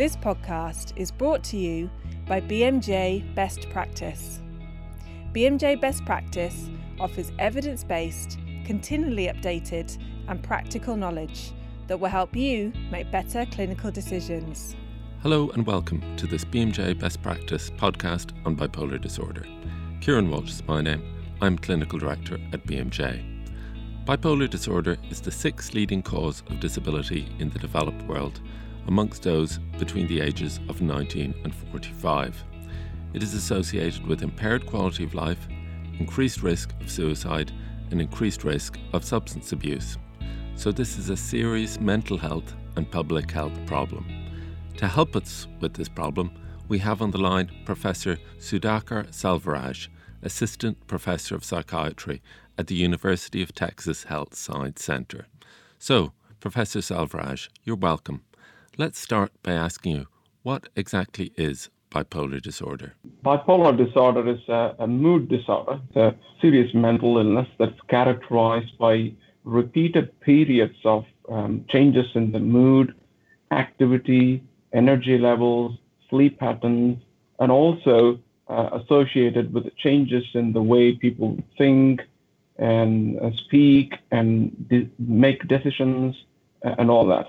This podcast is brought to you by BMJ Best Practice. BMJ Best Practice offers evidence based, continually updated, and practical knowledge that will help you make better clinical decisions. Hello and welcome to this BMJ Best Practice podcast on bipolar disorder. Kieran Walsh is my name. I'm Clinical Director at BMJ. Bipolar disorder is the sixth leading cause of disability in the developed world, amongst those between the ages of 19 and 45. It is associated with impaired quality of life, increased risk of suicide, and increased risk of substance abuse. So, this is a serious mental health and public health problem. To help us with this problem, we have on the line Professor Sudhakar Selvaraj, Assistant Professor of Psychiatry at the University of Texas Health Science Center. So, Professor Selvaraj, you're welcome. Let's start by asking you what exactly is bipolar disorder? Bipolar disorder is a, a mood disorder. A serious mental illness that's characterized by repeated periods of um, changes in the mood, activity, energy levels, sleep patterns, and also uh, associated with changes in the way people think and uh, speak and de- make decisions uh, and all that.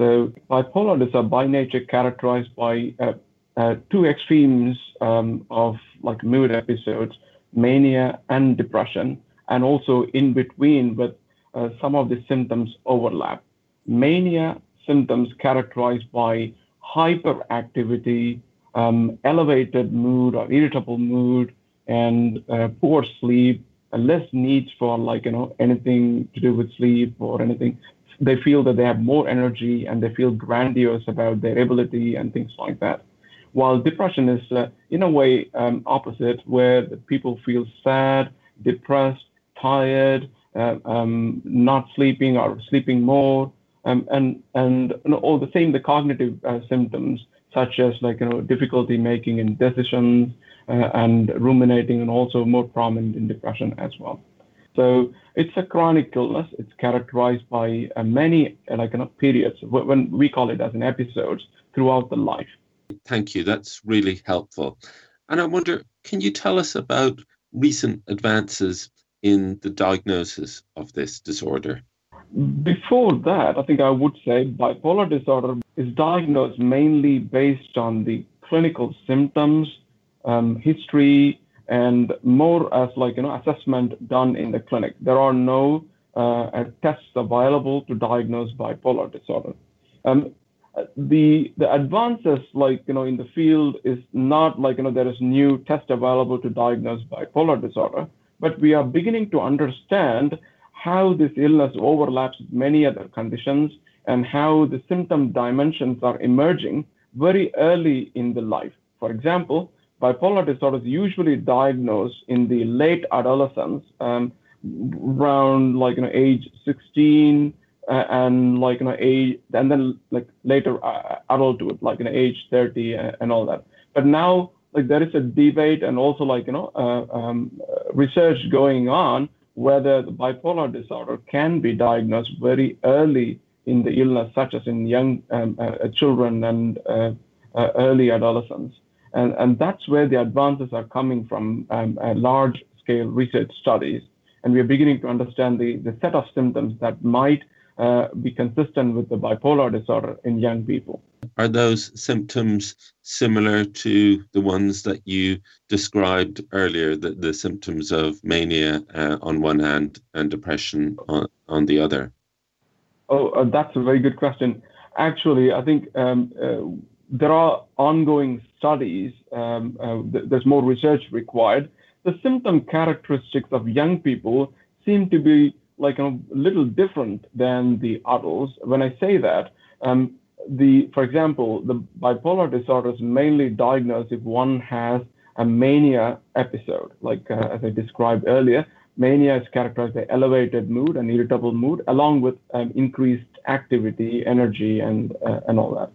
So bipolar disorder by nature characterized by uh, uh, two extremes um, of like mood episodes, mania and depression, and also in between, but uh, some of the symptoms overlap. Mania symptoms characterized by hyperactivity, um, elevated mood or irritable mood, and uh, poor sleep, less needs for like you know anything to do with sleep or anything. They feel that they have more energy and they feel grandiose about their ability and things like that. While depression is uh, in a way um, opposite, where people feel sad, depressed, tired, uh, um, not sleeping or sleeping more, um, and and all the same the cognitive uh, symptoms such as like you know difficulty making in decisions uh, and ruminating and also more prominent in depression as well so it's a chronic illness. It's characterized by uh, many uh, like you know periods when we call it as an episodes throughout the life. Thank you. That's really helpful. And i wonder can you tell us about recent advances in the diagnosis of this disorder? Before that, I think I would say bipolar disorder is diagnosed mainly based on the clinical symptoms, um, history, and more as like you know assessment done in the clinic. There are no uh, tests available to diagnose bipolar disorder. Um, the the advances like you know in the field is not like you know there is new test available to diagnose bipolar disorder, but we are beginning to understand how this illness overlaps with many other conditions and how the symptom dimensions are emerging very early in the life. For example, bipolar disorder is usually diagnosed in the late adolescence, um, around like you know age 16 uh, and like you know age, and then like later uh, adulthood, like you know age 30 uh, and all that. But now like there is a debate and also like you know uh, um, research going on whether the bipolar disorder can be diagnosed very early in the illness, such as in young um, uh, children and uh, uh, early adolescents. And, and that's where the advances are coming from um, large scale research studies. And we are beginning to understand the, the set of symptoms that might uh, be consistent with the bipolar disorder in young people. Are those symptoms similar to the ones that you described earlier, the, the symptoms of mania uh, on one hand and depression on, on the other? Oh, uh, that's a very good question. Actually, I think um, uh, there are ongoing studies, um, uh, th- there's more research required. The symptom characteristics of young people seem to be like a little different than the adults. When I say that, um, the for example, the bipolar disorder is mainly diagnosed if one has a mania episode, like uh, as I described earlier. Mania is characterized by elevated mood and irritable mood, along with um, increased activity, energy, and uh, and all that.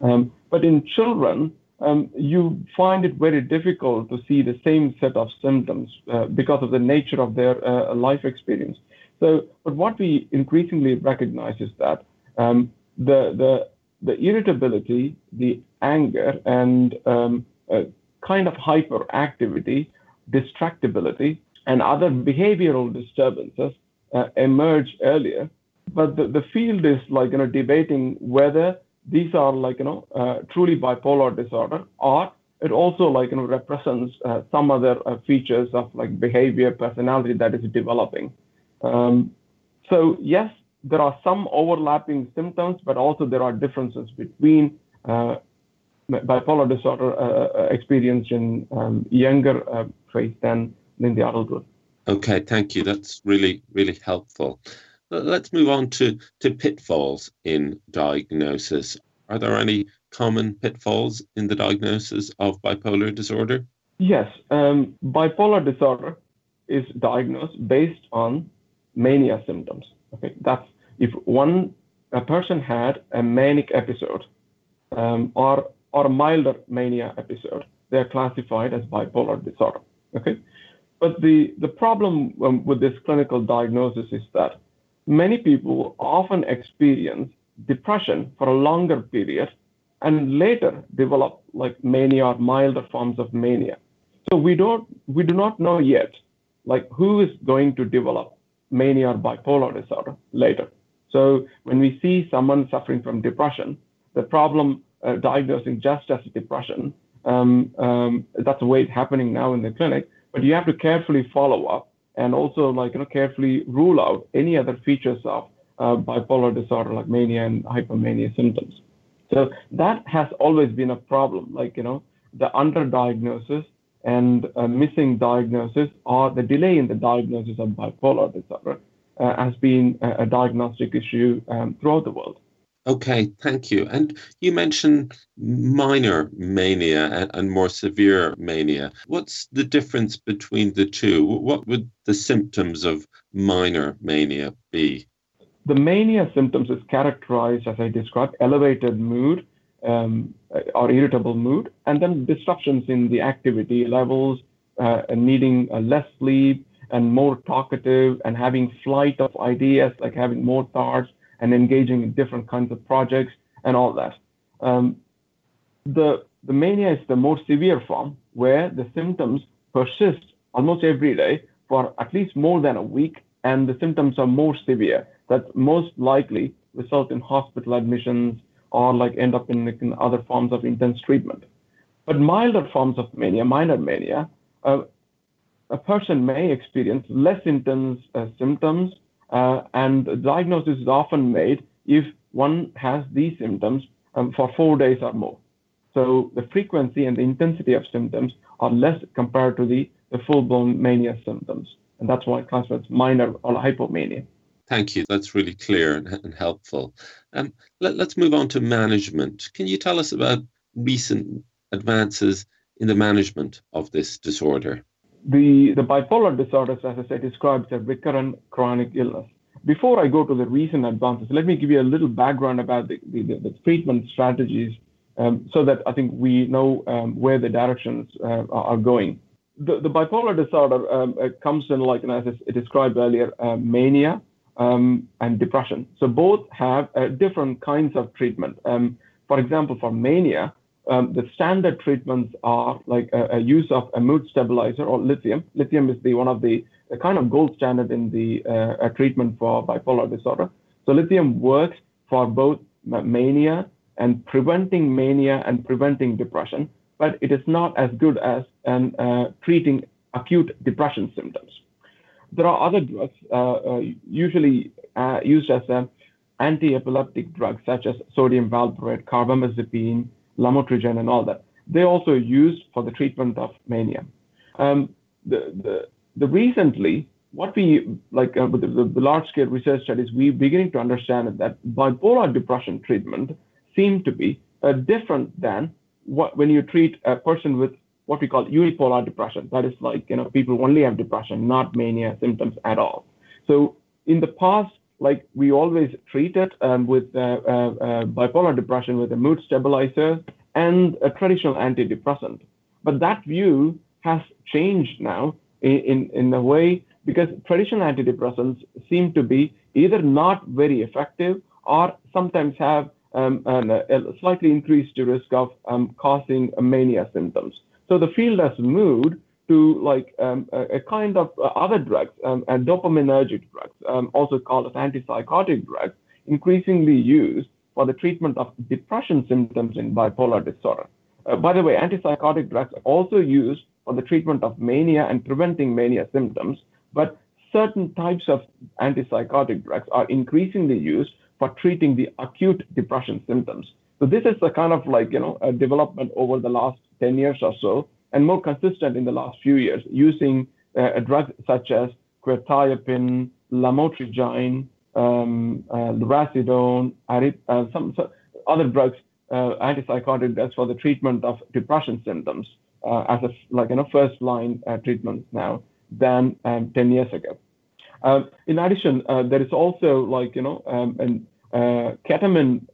Um, but in children, um, you find it very difficult to see the same set of symptoms uh, because of the nature of their uh, life experience. So, but what we increasingly recognize is that um, the, the, the irritability, the anger and um, kind of hyperactivity, distractibility, and other behavioral disturbances uh, emerge earlier. But the, the field is like you know debating whether these are like you know uh, truly bipolar disorder or it also like you know represents uh, some other uh, features of like behavior personality that is developing. Um, so yes there are some overlapping symptoms but also there are differences between uh, bipolar disorder uh, uh, experience in um, younger uh, phase than in the adulthood. Okay thank you. That's really really helpful let's move on to to pitfalls in diagnosis are there any common pitfalls in the diagnosis of bipolar disorder? Yes, um, bipolar disorder is diagnosed based on mania symptoms. Okay, that's if one a person had a manic episode um, or or a milder mania episode, they are classified as bipolar disorder. Okay, but the the problem um, with this clinical diagnosis is that many people often experience depression for a longer period and later develop like mania or milder forms of mania. So we don't we do not know yet like who is going to develop mania or bipolar disorder later. So when we see someone suffering from depression, the problem uh, diagnosing just as depression, um, um, that's the way it's happening now in the clinic. But you have to carefully follow up and also like you know carefully rule out any other features of uh, bipolar disorder like mania and hypomania symptoms. So that has always been a problem, like, you know, the underdiagnosis and uh, missing diagnosis or the delay in the diagnosis of bipolar disorder uh, has been a, a diagnostic issue um, throughout the world. Okay, thank you. And you mentioned minor mania and, and, more severe mania. What's the difference between the two? What would the symptoms of minor mania be? The mania symptoms is characterized, as I described, elevated mood um, or irritable mood, and then disruptions in the activity levels, uh, needing uh, less sleep and more talkative and having flight of ideas, like having more thoughts and engaging in different kinds of projects and all that. Um, the, the mania is the more severe form where the symptoms persist almost every day for at least more than a week, and the symptoms are more severe that most likely result in hospital admissions or like end up in, in other forms of intense treatment. But milder forms of mania, minor mania, uh, a person may experience less intense uh, symptoms, uh, and diagnosis is often made if one has these symptoms um, for four days or more. So the frequency and the intensity of symptoms are less compared to the, the full-blown mania symptoms. And that's why it classifies minor or hypomania. Thank you. That's really clear and, and helpful. Um, let, us move on to management. Can you tell us about recent advances in the management of this disorder? The, the bipolar disorder, as I said, describes a recurrent chronic illness. Before I go to the recent advances, let me give you a little background about the, the, the treatment strategies um, so that I think we know um, where the directions uh, are going. The, the bipolar disorder um, comes in, like as I described earlier, uh, mania, um, and depression. So both have uh, different kinds of treatment. Um, for example, for mania, um, the standard treatments are like a, a, use of a mood stabilizer or lithium. Lithium is the one of the, the kind of gold standard in the uh, treatment for bipolar disorder. So lithium works for both mania and preventing mania and preventing depression, but it is not as good as an, uh, treating acute depression symptoms. There are other drugs, uh, uh, usually uh, used as anti-epileptic drugs, such as sodium valproate, carbamazepine, lamotrigine, and all that. They're also used for the treatment of mania. Um, the, the, the recently, what we like uh, with the, the large-scale research studies, we're beginning to understand that bipolar depression treatment seem to be uh, different than what when you treat a person with what we call unipolar depression. That is like, you know, people only have depression, not mania symptoms at all. So in the past, like we always treated um, with uh, uh, uh, bipolar depression with a mood stabilizer and a traditional antidepressant. But that view has changed now in, in, in a way because traditional antidepressants seem to be either not very effective or sometimes have um, and a, a, slightly increased risk of um, causing mania symptoms. So the field has moved to like um, a, a, kind of uh, other drugs, um, and dopaminergic drugs, um, also called as antipsychotic drugs, increasingly used for the treatment of depression symptoms in bipolar disorder. Uh, by the way, antipsychotic drugs are also used for the treatment of mania and preventing mania symptoms, but certain types of antipsychotic drugs are increasingly used for treating the acute depression symptoms. So this is a kind of like, you know, a development over the last 10 years or so, and more consistent in the last few years, using uh, a drug such as quetiapine, lamotrigine, um, uh, lurasidone, uh, some, some, other drugs, uh, antipsychotic drugs for the treatment of depression symptoms uh, as a like you know first line uh, treatment now than um, 10 years ago. Uh, in addition, there is also like you know um, an, ketamine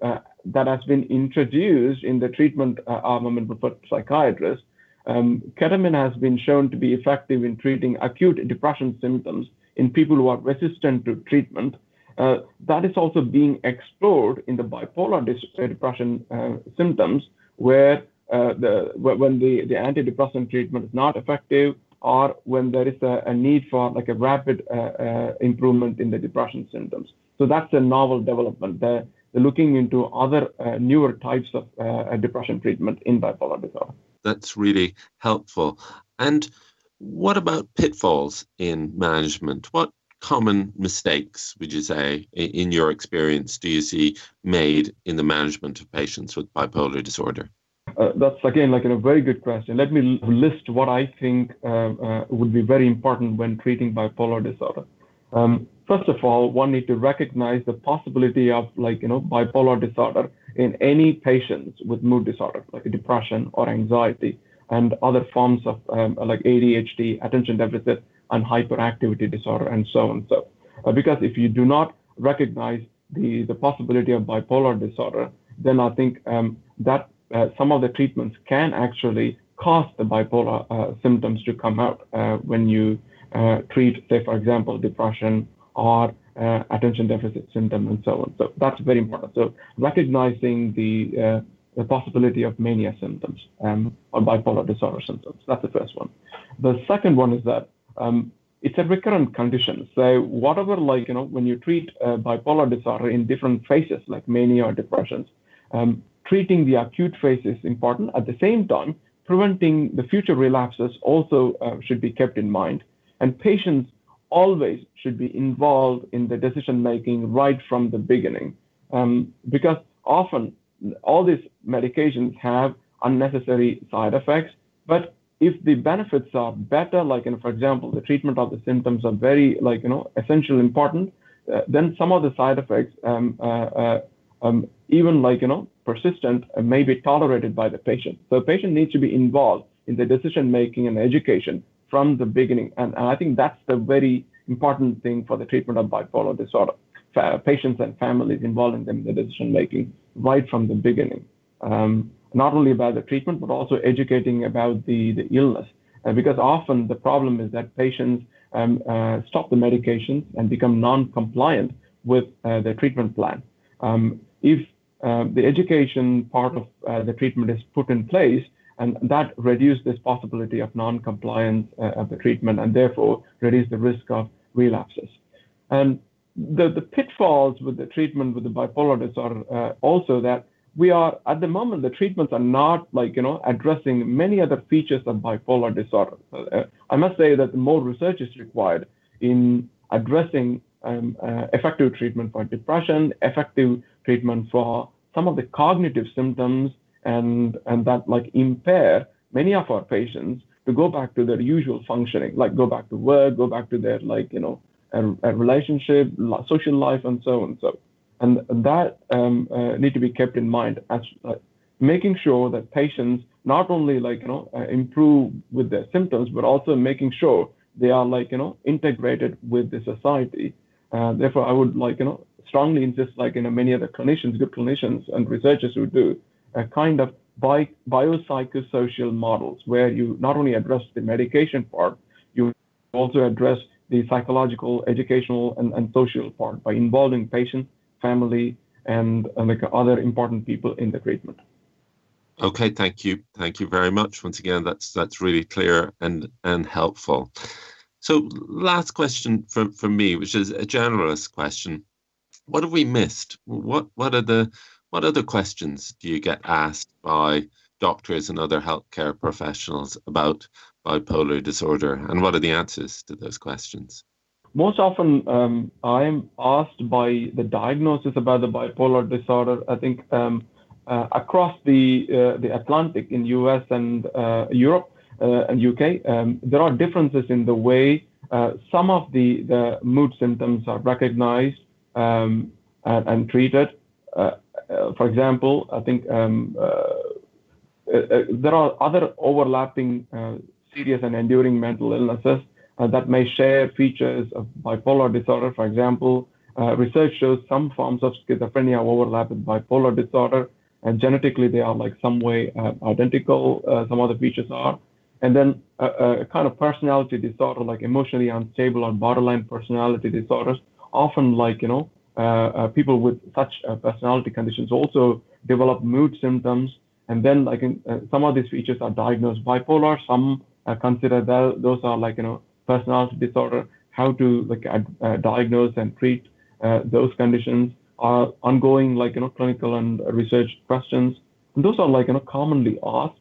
that has been introduced in the treatment armament for psychiatrists. Um, ketamine has been shown to be effective in treating acute depression symptoms in people who are resistant to treatment. Uh, that is also being explored in the bipolar depression uh, symptoms, where uh, the when the, the antidepressant treatment is not effective, or when there is a, a need for like a rapid uh, uh, improvement in the depression symptoms. So that's a novel development. They're, they're looking into other uh, newer types of depression treatment in bipolar disorder. That's really helpful. And what about pitfalls in management? What common mistakes would you say, in your experience, do you see made in the management of patients with bipolar disorder? Uh, that's again like a very good question. Let me list what I think uh, uh, would be very important when treating bipolar disorder. Um, first of all, one need to recognize the possibility of like you know bipolar disorder in any patients with mood disorder, like depression or anxiety, and other forms of um, like ADHD, attention deficit, and hyperactivity disorder, and so on. So, uh, because if you do not recognize the the possibility of bipolar disorder, then I think um, that uh, some of the treatments can actually cause the bipolar uh, symptoms to come out uh, when you uh, treat, say, for example, depression or uh, attention deficit symptom and so on. So that's very important. So recognizing the uh, the possibility of mania symptoms um, or bipolar disorder symptoms. That's the first one. The second one is that um, it's a recurrent condition. So whatever, like you know, when you treat bipolar disorder in different phases, like mania or depressions, um, treating the acute phase is important. At the same time, preventing the future relapses also uh, should be kept in mind. And patients always should be involved in the decision making right from the beginning. Um, because often all these medications have unnecessary side effects. But if the benefits are better, like, you know, for example, the treatment of the symptoms are very, like, you know, essential, important, uh, then some of the side effects, um, uh, uh um, even like, you know, persistent may be tolerated by the patient. So patient needs to be involved in the decision making and education from the beginning. And, and, I think that's the very important thing for the treatment of bipolar disorder. patients and families involving them in the decision making right from the beginning. Um, not only about the treatment, but also educating about the, the illness. Uh, because often the problem is that patients um, uh, stop the medications and become non compliant with uh, the treatment plan. Um, if uh, the education part of uh, the treatment is put in place, and that reduces this possibility of non-compliance uh, of the treatment, and therefore reduce the risk of relapses. And the, the pitfalls with the treatment with the bipolar disorder uh, also that we are at the moment the treatments are not like you know addressing many other features of bipolar disorder. Uh, I must say that more research is required in addressing um, uh, effective treatment for depression, effective treatment for some of the cognitive symptoms and, and that like impair many of our patients to go back to their usual functioning, like go back to work, go back to their like, you know, a, a relationship, social life, and so on. and So, and that um, uh, need to be kept in mind as uh, making sure that patients not only like, you know, uh, improve with their symptoms, but also making sure they are like, you know, integrated with the society. Uh, therefore, I would like, you know, strongly insist, like you know, many other clinicians, good clinicians and researchers who do, a kind of bi- biopsychosocial models where you not only address the medication part, you also address the psychological, educational, and, and social part by involving patient, family, and, and like other important people in the treatment. Okay, thank you, thank you very much. Once again, that's that's really clear and and helpful. So, last question from from me, which is a generalist question: What have we missed? What what are the what other questions do you get asked by doctors and other healthcare professionals about bipolar disorder, and what are the answers to those questions? Most often, um, I'm asked by the diagnosis about the bipolar disorder. I think um, uh, across the uh, the Atlantic in US and uh, Europe and UK, um, there are differences in the way some of the, the mood symptoms are recognized um, and, and, treated. For example, I think um, there are other overlapping serious and enduring mental illnesses uh, that may share features of bipolar disorder. For example, uh, research shows some forms of schizophrenia overlap with bipolar disorder, and genetically they are like some way uh, identical. Uh, some other features are, and then a, a, kind of personality disorder like emotionally unstable or borderline personality disorders, often like you know uh, uh, Uh, uh, people with such uh, personality conditions also develop mood symptoms, and then like in, some of these features are diagnosed bipolar. Some consider that those are like you know personality disorder. How to like diagnose and treat those conditions are ongoing like you know clinical and research questions. And those are like you know commonly asked.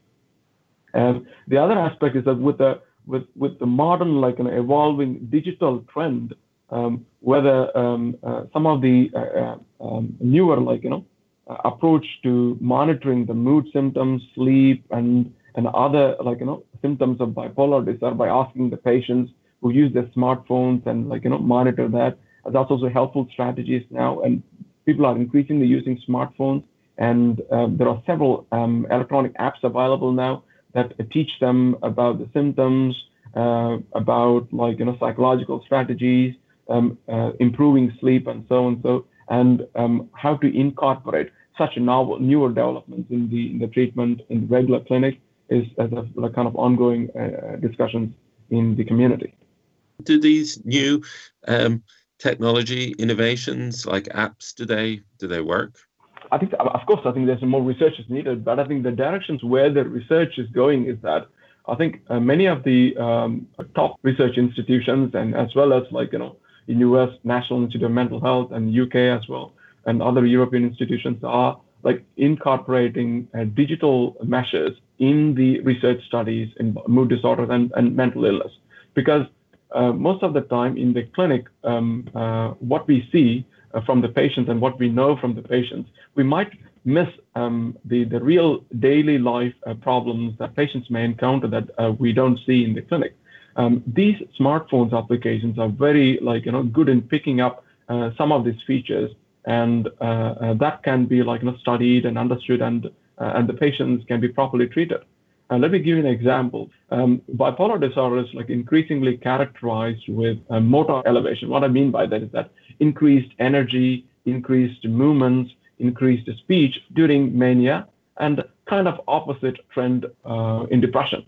And the other aspect is that with the with with the modern like an evolving digital trend, um, whether um, uh, some of the uh, uh um, newer like you know uh, approach to monitoring the mood symptoms, sleep, and and other like you know symptoms of bipolar disorder by asking the patients who use their smartphones and like you know monitor that. That's also helpful strategies now, and people are increasingly using smartphones, and um, there are several um, electronic apps available now that teach them about the symptoms, uh, about like you know psychological strategies, um, uh, improving sleep, and so on. So and um, how to incorporate such novel, newer developments in the in the treatment in the regular clinic is as a like kind of ongoing uh, discussions in the community. Do these new um, technology innovations like apps do they do they work i think of course i think there's more research is needed but i think the directions where the research is going is that i think uh, many of the um, top research institutions and as well as like you know in us national institute of mental health and uk as well and other european institutions are like incorporating uh, digital measures in the research studies in mood disorders and, and mental illness because uh, most of the time in the clinic, um, uh, what we see uh, from the patients and what we know from the patients, we might miss um, the, the real daily life uh, problems that patients may encounter that uh, we don't see in the clinic. Um, these smartphones applications are very like you know good in picking up uh, some of these features, and that can be like you know studied and understood, and and the patients can be properly treated. And let me give you an example. Um, bipolar disorder is like increasingly characterized with uh, motor elevation. What I mean by that is that increased energy, increased movements, increased speech during mania, and kind of opposite trend uh, in depression.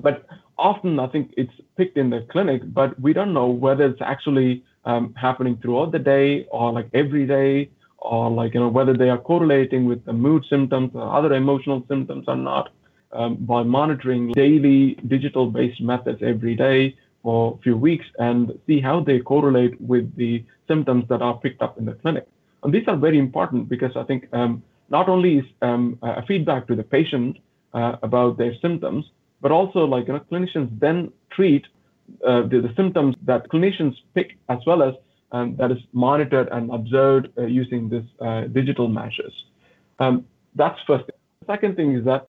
But often I think it's picked in the clinic, but we don't know whether it's actually um, happening throughout the day or like every day or like you know whether they are correlating with the mood symptoms or other emotional symptoms or not um, by monitoring daily digital based methods every day for a few weeks and see how they correlate with the symptoms that are picked up in the clinic. And these are very important because I think um, not only is um, a feedback to the patient uh, about their symptoms, but also like you know, clinicians then treat uh, the, the, symptoms that clinicians pick as well as um, that is monitored and observed uh, using this uh, digital measures. Um, that's first. The second thing is that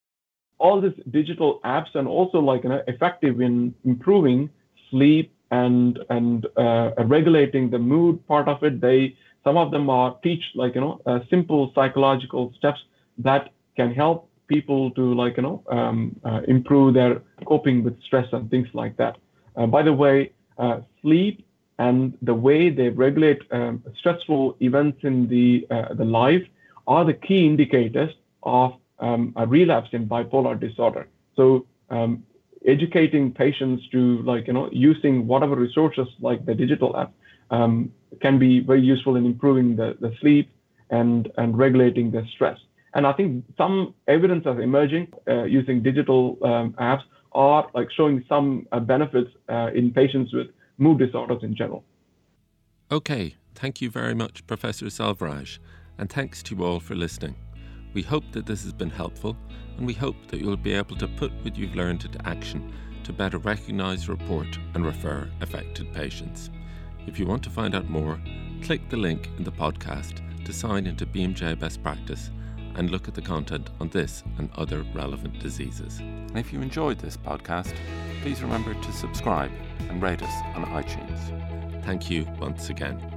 all these digital apps and also like you know, effective in improving sleep and and uh, regulating the mood part of it. They some of them are teach like you know uh, simple psychological steps that can help people to like you know um, uh, improve their coping with stress and things like that. Uh, by the way, uh, sleep and the way they regulate um, stressful events in the uh, the life are the key indicators of um, a relapse in bipolar disorder. So um, educating patients to like you know using whatever resources like the digital app um, can be very useful in improving the, the sleep and, and regulating their stress. And I think some evidence is emerging uh, using digital um, apps are like showing some uh, benefits uh, in patients with mood disorders in general. Okay, thank you very much, Professor Selvaraj, and thanks to you all for listening. We hope that this has been helpful, and we hope that you'll be able to put what you've learned into action to better recognise, report, and refer affected patients. If you want to find out more, click the link in the podcast to sign into BMJ Best Practice and look at the content on this and other relevant diseases. And if you enjoyed this podcast, please remember to subscribe and rate us on iTunes. Thank you once again.